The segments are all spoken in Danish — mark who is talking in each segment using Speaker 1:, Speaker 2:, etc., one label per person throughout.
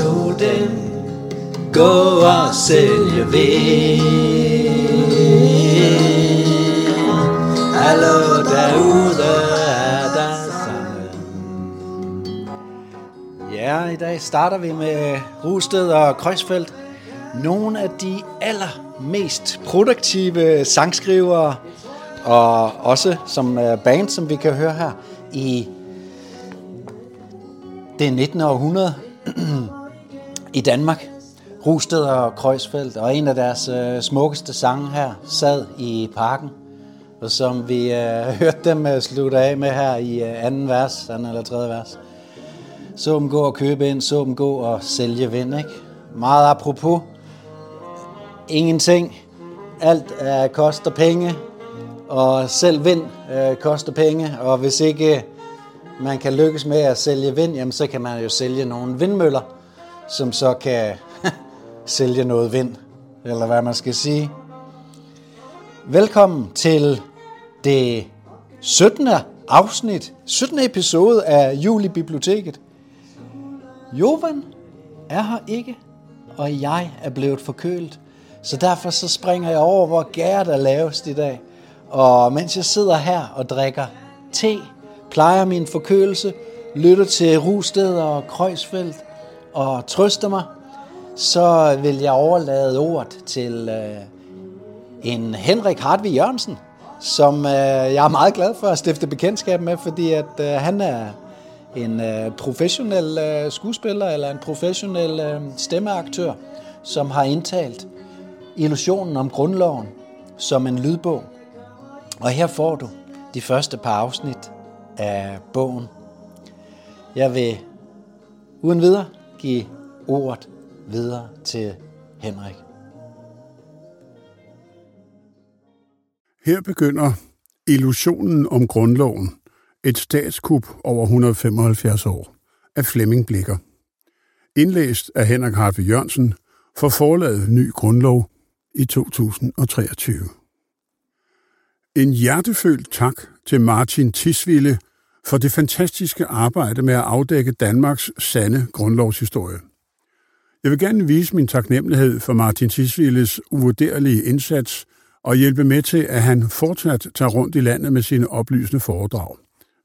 Speaker 1: Så dem gå og sælge ved. Hallo derude er der sammen
Speaker 2: Ja, i dag starter vi med Rusted og Kreuzfeldt. Nogle af de allermest produktive sangskrivere, og også som øh, band, som vi kan høre her, i det 19. århundrede i Danmark. Rusted og Kreuzfeldt, og en af deres øh, smukkeste sange her sad i parken, og som vi øh, hørte dem øh, slutte af med her i øh, anden vers, anden eller tredje vers. Så dem gå og købe ind, så dem gå og sælge vind, ikke? Meget apropos. Ingenting. Alt øh, koster penge, og selv vind øh, koster penge, og hvis ikke øh, man kan lykkes med at sælge vind, jamen så kan man jo sælge nogle vindmøller, som så kan sælge noget vind, eller hvad man skal sige. Velkommen til det 17. afsnit, 17. episode af Jul i Biblioteket. Jovan er her ikke, og jeg er blevet forkølet. Så derfor så springer jeg over, hvor gæret er lavest i dag. Og mens jeg sidder her og drikker te, plejer min forkølelse, lytter til Rusted og Krøjsfeldt, og trøster mig, så vil jeg overlade ordet til øh, en Henrik Hartvig Jørgensen, som øh, jeg er meget glad for at stifte bekendtskab med, fordi at øh, han er en øh, professionel øh, skuespiller eller en professionel øh, stemmeaktør, som har indtalt illusionen om grundloven som en lydbog. Og her får du de første par afsnit af bogen. Jeg vil uden videre give ordet videre til Henrik.
Speaker 3: Her begynder illusionen om grundloven, et statskup over 175 år, af Flemming Blikker. Indlæst af Henrik Hartvig Jørgensen for forlaget Ny Grundlov i 2023. En hjertefølt tak til Martin Tisvilde for det fantastiske arbejde med at afdække Danmarks sande grundlovshistorie. Jeg vil gerne vise min taknemmelighed for Martin Tisvilles uvurderlige indsats og hjælpe med til, at han fortsat tager rundt i landet med sine oplysende foredrag.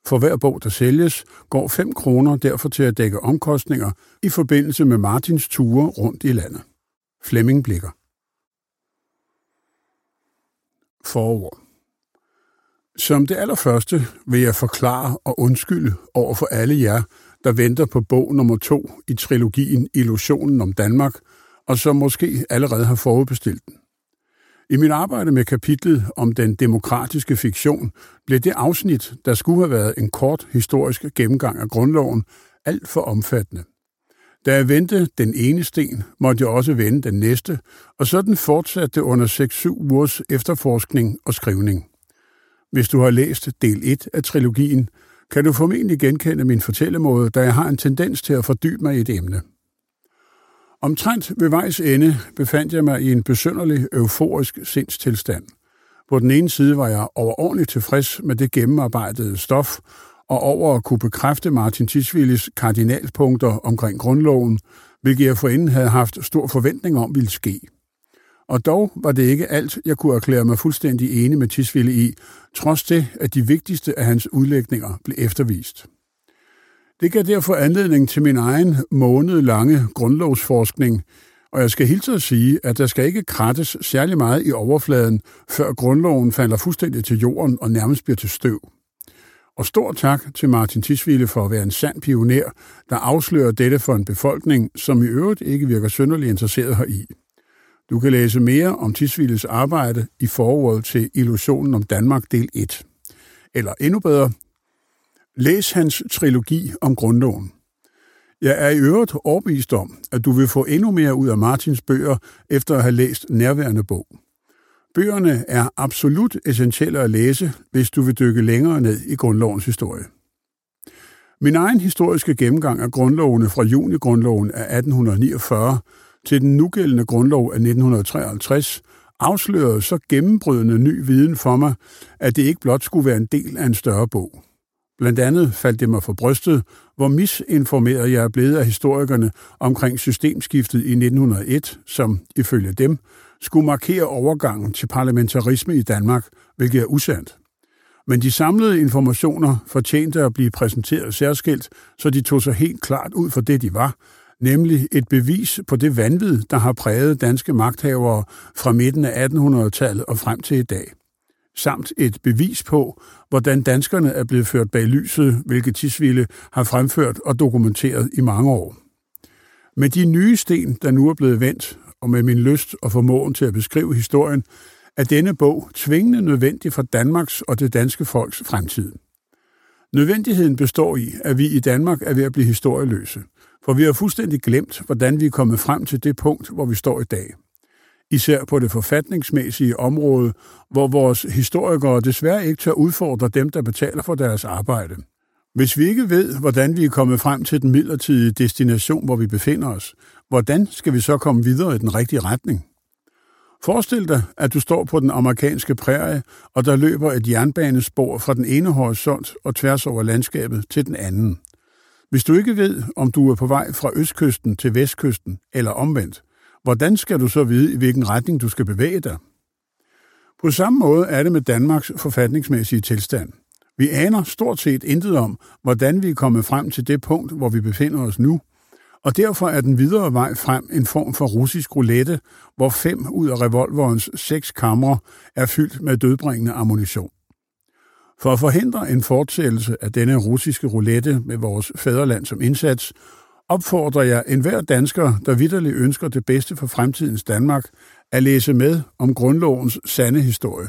Speaker 3: For hver bog, der sælges, går 5 kroner derfor til at dække omkostninger i forbindelse med Martins ture rundt i landet. Flemming Blikker. Forord. Som det allerførste vil jeg forklare og undskylde over for alle jer, der venter på bog nummer to i trilogien Illusionen om Danmark, og som måske allerede har forudbestilt den. I mit arbejde med kapitlet om den demokratiske fiktion blev det afsnit, der skulle have været en kort historisk gennemgang af grundloven, alt for omfattende. Da jeg vendte den ene sten, måtte jeg også vende den næste, og sådan fortsatte det under 6-7 ugers efterforskning og skrivning. Hvis du har læst del 1 af trilogien, kan du formentlig genkende min fortællemåde, da jeg har en tendens til at fordybe mig i et emne. Omtrent ved vejs ende befandt jeg mig i en besynderlig euforisk sindstilstand. På den ene side var jeg overordentligt tilfreds med det gennemarbejdede stof, og over at kunne bekræfte Martin Tisvilles kardinalpunkter omkring grundloven, hvilket jeg forinden havde haft stor forventning om ville ske. Og dog var det ikke alt, jeg kunne erklære mig fuldstændig enig med Tisvilde i, trods det, at de vigtigste af hans udlægninger blev eftervist. Det gav derfor anledning til min egen månedlange grundlovsforskning, og jeg skal hilse at sige, at der skal ikke krattes særlig meget i overfladen, før grundloven falder fuldstændig til jorden og nærmest bliver til støv. Og stor tak til Martin Tisvilde for at være en sand pioner, der afslører dette for en befolkning, som i øvrigt ikke virker synderligt interesseret heri. Du kan læse mere om Tisvildes arbejde i forordet til Illusionen om Danmark del 1. Eller endnu bedre, læs hans trilogi om grundloven. Jeg er i øvrigt overbevist om, at du vil få endnu mere ud af Martins bøger efter at have læst nærværende bog. Bøgerne er absolut essentielle at læse, hvis du vil dykke længere ned i grundlovens historie. Min egen historiske gennemgang af grundlovene fra junigrundloven af 1849 til den nugældende grundlov af 1953 afslørede så gennembrydende ny viden for mig, at det ikke blot skulle være en del af en større bog. Blandt andet faldt det mig for brystet, hvor misinformeret jeg er blevet af historikerne omkring systemskiftet i 1901, som ifølge dem skulle markere overgangen til parlamentarisme i Danmark, hvilket er usandt. Men de samlede informationer fortjente at blive præsenteret særskilt, så de tog sig helt klart ud for det, de var, nemlig et bevis på det vanvid, der har præget danske magthavere fra midten af 1800-tallet og frem til i dag. Samt et bevis på, hvordan danskerne er blevet ført bag lyset, hvilket Tisvilde har fremført og dokumenteret i mange år. Med de nye sten, der nu er blevet vendt, og med min lyst og formåen til at beskrive historien, er denne bog tvingende nødvendig for Danmarks og det danske folks fremtid. Nødvendigheden består i, at vi i Danmark er ved at blive historieløse, for vi har fuldstændig glemt, hvordan vi er kommet frem til det punkt, hvor vi står i dag. Især på det forfatningsmæssige område, hvor vores historikere desværre ikke tør udfordre dem, der betaler for deres arbejde. Hvis vi ikke ved, hvordan vi er kommet frem til den midlertidige destination, hvor vi befinder os, hvordan skal vi så komme videre i den rigtige retning? Forestil dig, at du står på den amerikanske prærie, og der løber et jernbanespor fra den ene horisont og tværs over landskabet til den anden. Hvis du ikke ved, om du er på vej fra østkysten til vestkysten eller omvendt, hvordan skal du så vide, i hvilken retning du skal bevæge dig? På samme måde er det med Danmarks forfatningsmæssige tilstand. Vi aner stort set intet om, hvordan vi er kommet frem til det punkt, hvor vi befinder os nu – og derfor er den videre vej frem en form for russisk roulette, hvor fem ud af revolverens seks kamre er fyldt med dødbringende ammunition. For at forhindre en fortsættelse af denne russiske roulette med vores fædreland som indsats, opfordrer jeg enhver dansker, der vidderligt ønsker det bedste for fremtidens Danmark, at læse med om grundlovens sande historie.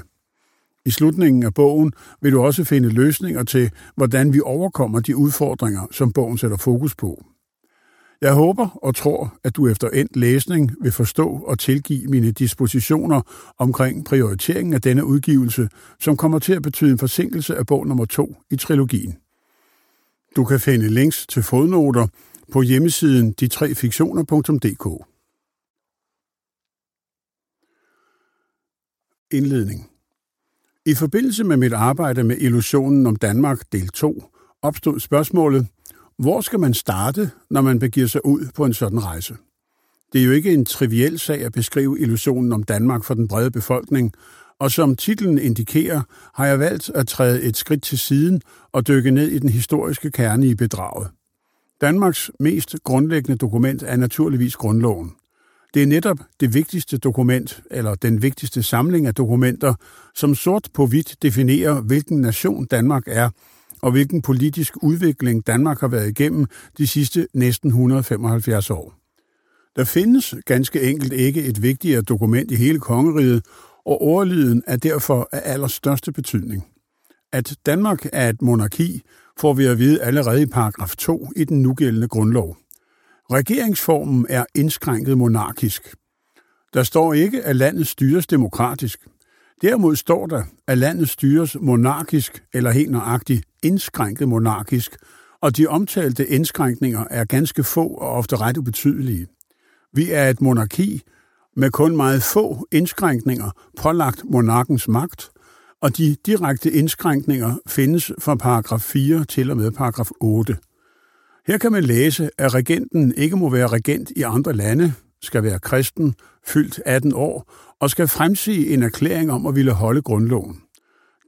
Speaker 3: I slutningen af bogen vil du også finde løsninger til, hvordan vi overkommer de udfordringer, som bogen sætter fokus på. Jeg håber og tror, at du efter endt læsning vil forstå og tilgive mine dispositioner omkring prioriteringen af denne udgivelse, som kommer til at betyde en forsinkelse af bog nummer to i trilogien. Du kan finde links til fodnoter på hjemmesiden de3fiktioner.dk. Indledning I forbindelse med mit arbejde med illusionen om Danmark del 2 opstod spørgsmålet, hvor skal man starte, når man begiver sig ud på en sådan rejse? Det er jo ikke en triviel sag at beskrive illusionen om Danmark for den brede befolkning, og som titlen indikerer, har jeg valgt at træde et skridt til siden og dykke ned i den historiske kerne i bedraget. Danmarks mest grundlæggende dokument er naturligvis grundloven. Det er netop det vigtigste dokument, eller den vigtigste samling af dokumenter, som sort på hvidt definerer, hvilken nation Danmark er, og hvilken politisk udvikling Danmark har været igennem de sidste næsten 175 år. Der findes ganske enkelt ikke et vigtigere dokument i hele kongeriget, og ordlyden er derfor af allerstørste betydning. At Danmark er et monarki, får vi at vide allerede i paragraf 2 i den nugældende grundlov. Regeringsformen er indskrænket monarkisk. Der står ikke, at landet styres demokratisk. Derimod står der, at landet styres monarkisk eller helt nøjagtigt indskrænket monarkisk, og de omtalte indskrænkninger er ganske få og ofte ret ubetydelige. Vi er et monarki med kun meget få indskrænkninger pålagt monarkens magt, og de direkte indskrænkninger findes fra paragraf 4 til og med paragraf 8. Her kan man læse, at regenten ikke må være regent i andre lande, skal være kristen, fyldt 18 år og skal fremsige en erklæring om at ville holde grundloven.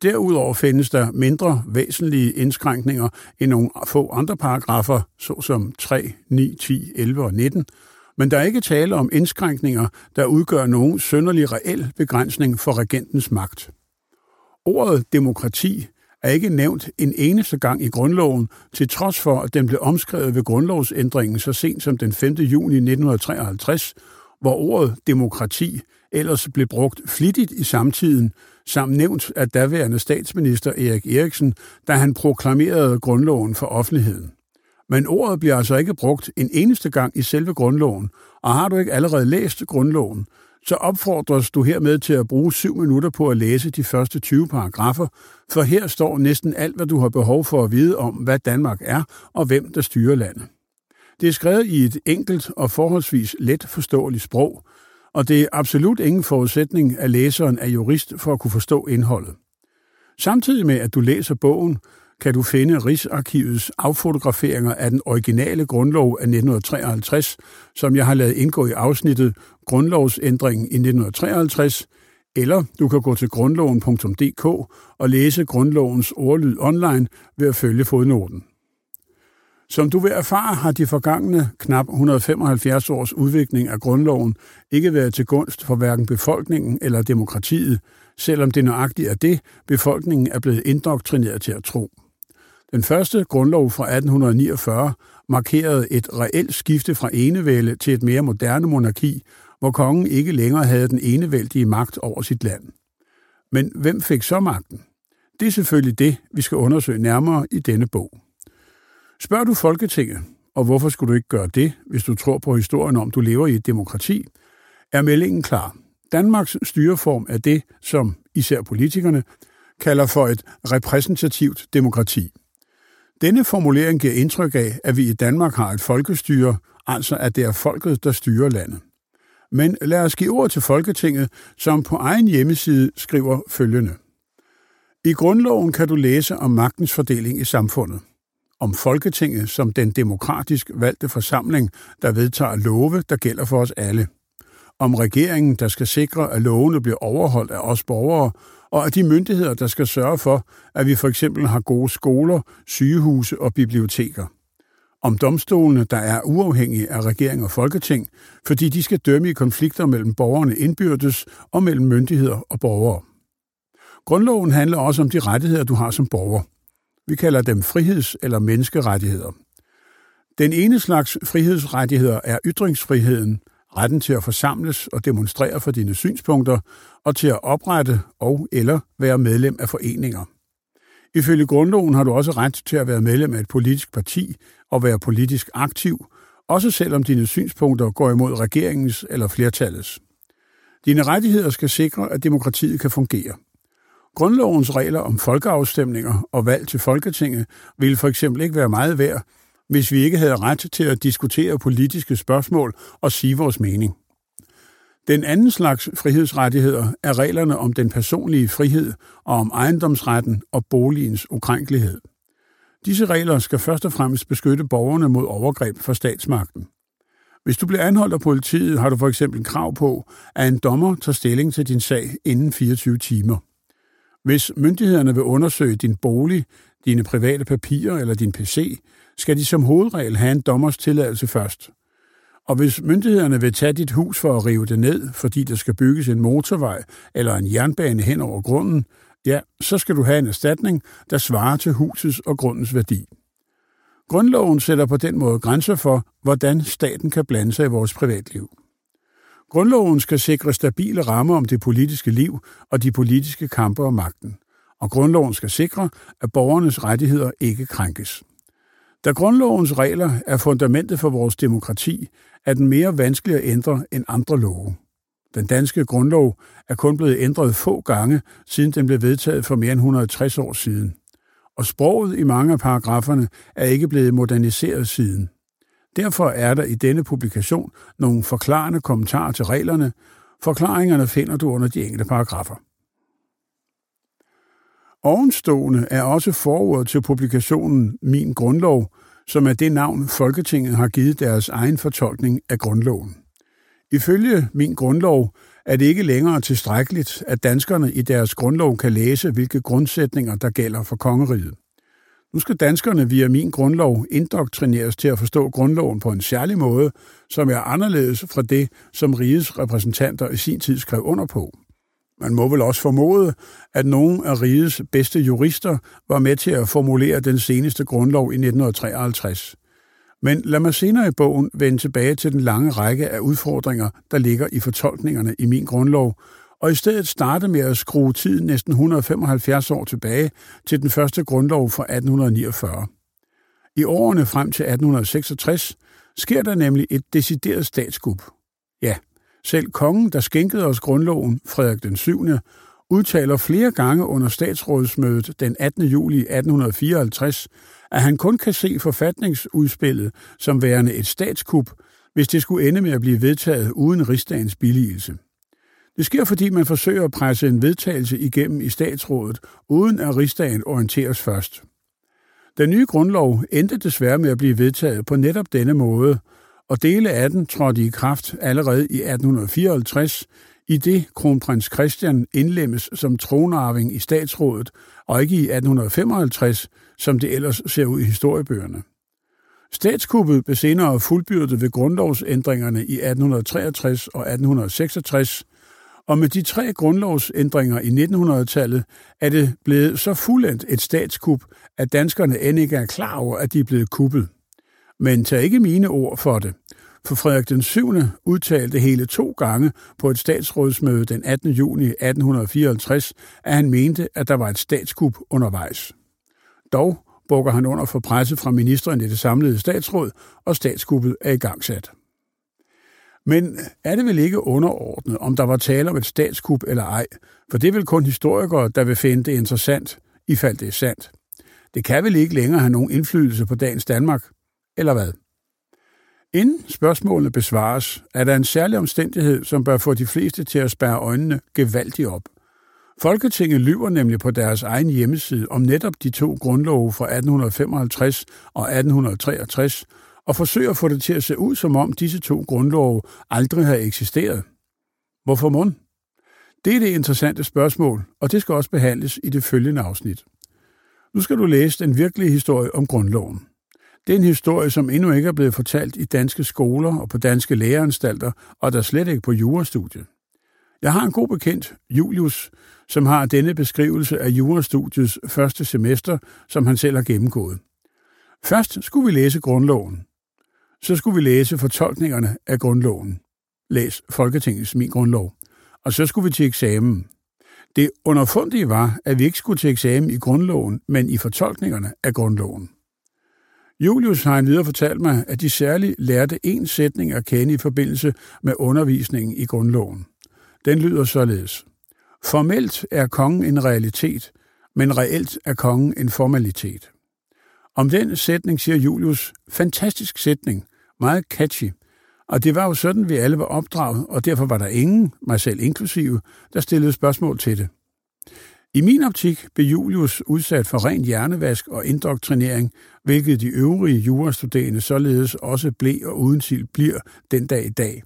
Speaker 3: Derudover findes der mindre væsentlige indskrænkninger i nogle få andre paragrafer, såsom 3, 9, 10, 11 og 19, men der er ikke tale om indskrænkninger, der udgør nogen sønderlig reel begrænsning for regentens magt. Ordet demokrati er ikke nævnt en eneste gang i grundloven, til trods for, at den blev omskrevet ved grundlovsændringen så sent som den 5. juni 1953, hvor ordet demokrati ellers blev brugt flittigt i samtiden, samt nævnt af daværende statsminister Erik Eriksen, da han proklamerede grundloven for offentligheden. Men ordet bliver altså ikke brugt en eneste gang i selve grundloven, og har du ikke allerede læst grundloven, så opfordres du hermed til at bruge syv minutter på at læse de første 20 paragrafer, for her står næsten alt, hvad du har behov for at vide om, hvad Danmark er og hvem der styrer landet. Det er skrevet i et enkelt og forholdsvis let forståeligt sprog, og det er absolut ingen forudsætning, at læseren er jurist for at kunne forstå indholdet. Samtidig med, at du læser bogen, kan du finde Rigsarkivets affotograferinger af den originale grundlov af 1953, som jeg har lavet indgå i afsnittet Grundlovsændringen i 1953, eller du kan gå til grundloven.dk og læse grundlovens ordlyd online ved at følge fodnoten. Som du vil erfare, har de forgangne knap 175 års udvikling af grundloven ikke været til gunst for hverken befolkningen eller demokratiet, selvom det nøjagtigt er det, befolkningen er blevet indoktrineret til at tro. Den første grundlov fra 1849 markerede et reelt skifte fra enevælde til et mere moderne monarki, hvor kongen ikke længere havde den enevældige magt over sit land. Men hvem fik så magten? Det er selvfølgelig det, vi skal undersøge nærmere i denne bog. Spørger du Folketinget, og hvorfor skulle du ikke gøre det, hvis du tror på historien om, du lever i et demokrati, er meldingen klar. Danmarks styreform er det, som især politikerne kalder for et repræsentativt demokrati. Denne formulering giver indtryk af, at vi i Danmark har et folkestyre, altså at det er folket, der styrer landet. Men lad os give ord til Folketinget, som på egen hjemmeside skriver følgende. I grundloven kan du læse om magtens fordeling i samfundet. Om Folketinget som den demokratisk valgte forsamling, der vedtager love, der gælder for os alle. Om regeringen, der skal sikre, at lovene bliver overholdt af os borgere, og af de myndigheder, der skal sørge for, at vi for eksempel har gode skoler, sygehuse og biblioteker. Om domstolene, der er uafhængige af regering og folketing, fordi de skal dømme i konflikter mellem borgerne indbyrdes og mellem myndigheder og borgere. Grundloven handler også om de rettigheder, du har som borger. Vi kalder dem friheds- eller menneskerettigheder. Den ene slags frihedsrettigheder er ytringsfriheden, retten til at forsamles og demonstrere for dine synspunkter, og til at oprette og eller være medlem af foreninger. Ifølge grundloven har du også ret til at være medlem af et politisk parti og være politisk aktiv, også selvom dine synspunkter går imod regeringens eller flertallets. Dine rettigheder skal sikre, at demokratiet kan fungere. Grundlovens regler om folkeafstemninger og valg til Folketinget ville for eksempel ikke være meget værd, hvis vi ikke havde ret til at diskutere politiske spørgsmål og sige vores mening. Den anden slags frihedsrettigheder er reglerne om den personlige frihed og om ejendomsretten og boligens ukrænkelighed. Disse regler skal først og fremmest beskytte borgerne mod overgreb fra statsmagten. Hvis du bliver anholdt af politiet, har du for eksempel krav på, at en dommer tager stilling til din sag inden 24 timer. Hvis myndighederne vil undersøge din bolig, dine private papirer eller din PC, skal de som hovedregel have en dommers tilladelse først. Og hvis myndighederne vil tage dit hus for at rive det ned, fordi der skal bygges en motorvej eller en jernbane hen over grunden, ja, så skal du have en erstatning, der svarer til husets og grundens værdi. Grundloven sætter på den måde grænser for, hvordan staten kan blande sig i vores privatliv. Grundloven skal sikre stabile rammer om det politiske liv og de politiske kampe om magten. Og grundloven skal sikre, at borgernes rettigheder ikke krænkes. Da grundlovens regler er fundamentet for vores demokrati, er den mere vanskelig at ændre end andre love. Den danske grundlov er kun blevet ændret få gange, siden den blev vedtaget for mere end 160 år siden. Og sproget i mange af paragraferne er ikke blevet moderniseret siden. Derfor er der i denne publikation nogle forklarende kommentarer til reglerne. Forklaringerne finder du under de enkelte paragrafer. Ovenstående er også forordet til publikationen Min Grundlov, som er det navn, Folketinget har givet deres egen fortolkning af grundloven. Ifølge min grundlov er det ikke længere tilstrækkeligt, at danskerne i deres grundlov kan læse, hvilke grundsætninger, der gælder for kongeriget. Nu skal danskerne via min grundlov indoktrineres til at forstå grundloven på en særlig måde, som er anderledes fra det, som rigets repræsentanter i sin tid skrev under på. Man må vel også formode, at nogle af rigets bedste jurister var med til at formulere den seneste grundlov i 1953. Men lad mig senere i bogen vende tilbage til den lange række af udfordringer, der ligger i fortolkningerne i min grundlov, og i stedet starte med at skrue tiden næsten 175 år tilbage til den første grundlov fra 1849. I årene frem til 1866 sker der nemlig et decideret statskup. Ja, selv kongen, der skænkede os grundloven, Frederik den 7., udtaler flere gange under statsrådsmødet den 18. juli 1854, at han kun kan se forfatningsudspillet som værende et statskup, hvis det skulle ende med at blive vedtaget uden rigsdagens billigelse. Det sker, fordi man forsøger at presse en vedtagelse igennem i statsrådet, uden at rigsdagen orienteres først. Den nye grundlov endte desværre med at blive vedtaget på netop denne måde, og dele af den trådte i kraft allerede i 1854, i det kronprins Christian indlemmes som tronarving i statsrådet, og ikke i 1855, som det ellers ser ud i historiebøgerne. Statskuppet blev senere fuldbyrdet ved grundlovsændringerne i 1863 og 1866, og med de tre grundlovsændringer i 1900-tallet er det blevet så fuldendt et statskup, at danskerne end ikke er klar over, at de er blevet kuppet. Men tag ikke mine ord for det, for Frederik den 7. udtalte hele to gange på et statsrådsmøde den 18. juni 1854, at han mente, at der var et statskup undervejs. Dog bukker han under for presse fra ministeren i det samlede statsråd, og statskuppet er i gang sat. Men er det vel ikke underordnet, om der var tale om et statskup eller ej? For det er vel kun historikere, der vil finde det interessant, ifald det er sandt. Det kan vel ikke længere have nogen indflydelse på dagens Danmark, eller hvad? Inden spørgsmålene besvares, er der en særlig omstændighed, som bør få de fleste til at spærre øjnene gevaldigt op. Folketinget lyver nemlig på deres egen hjemmeside om netop de to grundlove fra 1855 og 1863, og forsøger at få det til at se ud, som om disse to grundlove aldrig har eksisteret. Hvorfor mund? Det er det interessante spørgsmål, og det skal også behandles i det følgende afsnit. Nu skal du læse den virkelige historie om grundloven. Det er en historie, som endnu ikke er blevet fortalt i danske skoler og på danske læreanstalter, og der slet ikke på jurastudiet. Jeg har en god bekendt, Julius, som har denne beskrivelse af jurastudiets første semester, som han selv har gennemgået. Først skulle vi læse grundloven. Så skulle vi læse fortolkningerne af grundloven. Læs Folketingets Min Grundlov. Og så skulle vi til eksamen. Det underfundige var, at vi ikke skulle til eksamen i grundloven, men i fortolkningerne af grundloven. Julius har endvidere fortalt mig, at de særligt lærte en sætning at kende i forbindelse med undervisningen i grundloven. Den lyder således. Formelt er kongen en realitet, men reelt er kongen en formalitet. Om den sætning siger Julius, fantastisk sætning, meget catchy, og det var jo sådan, vi alle var opdraget, og derfor var der ingen, mig selv inklusive, der stillede spørgsmål til det. I min optik blev Julius udsat for ren hjernevask og indoktrinering, hvilket de øvrige jurastuderende således også blev og uden sild bliver den dag i dag.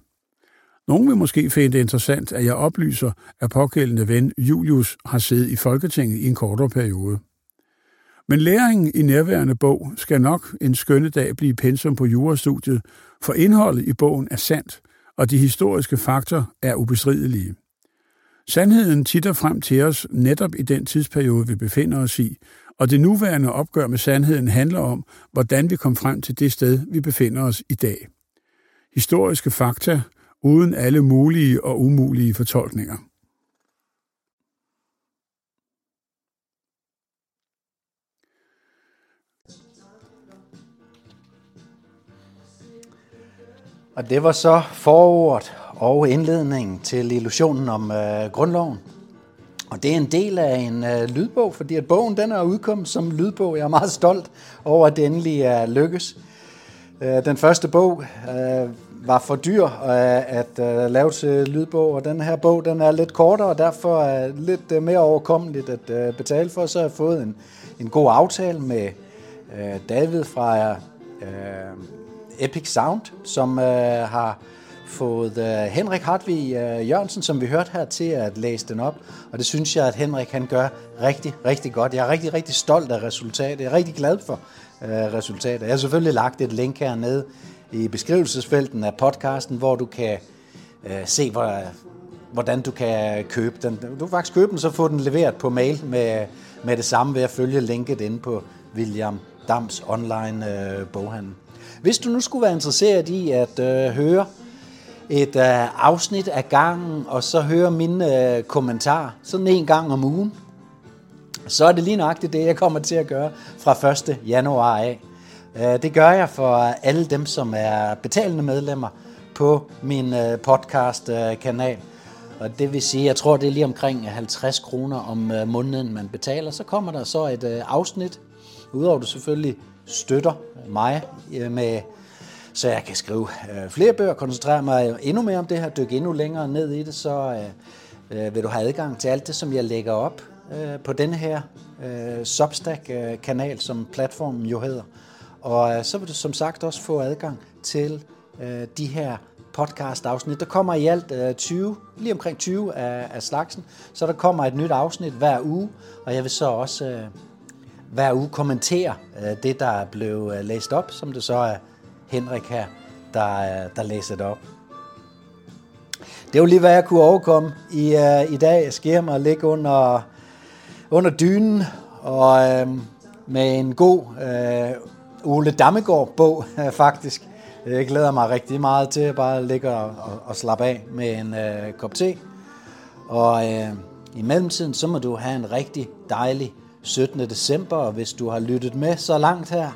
Speaker 3: Nogen vil måske finde det interessant, at jeg oplyser, at pågældende ven Julius har siddet i Folketinget i en kortere periode. Men læringen i nærværende bog skal nok en skønne dag blive pensum på jurastudiet, for indholdet i bogen er sandt, og de historiske faktor er ubestridelige. Sandheden titter frem til os netop i den tidsperiode, vi befinder os i, og det nuværende opgør med sandheden handler om, hvordan vi kom frem til det sted, vi befinder os i dag. Historiske fakta uden alle mulige og umulige fortolkninger.
Speaker 2: Og det var så forordet og indledningen til illusionen om øh, grundloven. Og det er en del af en øh, lydbog, fordi at bogen den er udkommet som lydbog. Jeg er meget stolt over, at det endelig er lykkes. Øh, den første bog øh, var for dyr øh, at øh, lave til lydbog, og den her bog den er lidt kortere, og derfor er lidt øh, mere overkommeligt at øh, betale for. Så har jeg fået en, en god aftale med øh, David fra øh, Epic Sound, som øh, har fået uh, Henrik Hartvig uh, Jørgensen, som vi hørte her, til at læse den op. Og det synes jeg, at Henrik han gør rigtig, rigtig godt. Jeg er rigtig, rigtig stolt af resultatet. Jeg er rigtig glad for uh, resultatet. Jeg har selvfølgelig lagt et link hernede i beskrivelsesfelten af podcasten, hvor du kan uh, se, hvor, hvordan du kan købe den. Du kan faktisk købe den, så få den leveret på mail med, med det samme ved at følge linket inde på William Dams online øh, boghandel. Hvis du nu skulle være interesseret i at øh, høre et øh, afsnit af gangen, og så høre mine øh, kommentarer, sådan en gang om ugen, så er det lige nøjagtigt det, jeg kommer til at gøre fra 1. januar af. Øh, det gør jeg for alle dem, som er betalende medlemmer på min øh, podcast-kanal. Øh, og det vil sige, jeg tror, det er lige omkring 50 kroner om øh, måneden, man betaler. Så kommer der så et øh, afsnit, udover du selvfølgelig støtter mig øh, med så jeg kan skrive øh, flere bøger, koncentrere mig endnu mere om det her, dykke endnu længere ned i det, så øh, øh vil du have adgang til alt det, som jeg lægger op øh, på den her øh, Substack-kanal, øh, som platformen jo hedder. Og øh, så vil du som sagt også få adgang til øh, de her podcast-afsnit. Der kommer i alt øh, 20, lige omkring 20 af, af slagsen, så der kommer et nyt afsnit hver uge, og jeg vil så også øh, hver uge kommentere øh, det, der er blevet øh, læst op, som det så er Henrik her, der, der læser det op. Det var lige, hvad jeg kunne overkomme i, uh, i dag. Jeg sker mig at ligge under, under dynen og uh, med en god uh, Ole Dammegård-bog, uh, faktisk. Jeg glæder mig rigtig meget til at bare ligge og, og, og slappe af med en uh, kop te. Og uh, i mellemtiden, så må du have en rigtig dejlig 17. december, og hvis du har lyttet med så langt her,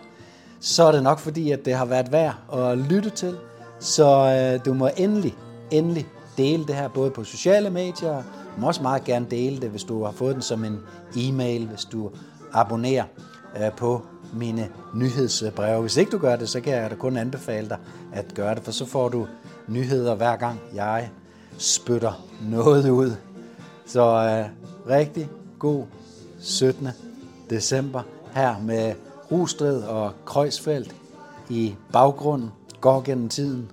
Speaker 2: så er det nok fordi, at det har været værd at lytte til. Så øh, du må endelig, endelig dele det her både på sociale medier. Du må også meget gerne dele det, hvis du har fået den som en e-mail, hvis du abonnerer øh, på mine nyhedsbreve. Hvis ikke du gør det, så kan jeg da kun anbefale dig at gøre det, for så får du nyheder hver gang jeg spytter noget ud. Så øh, rigtig god 17. december her med Rustred og Kreuzfeldt i baggrunden. Går gennem tiden.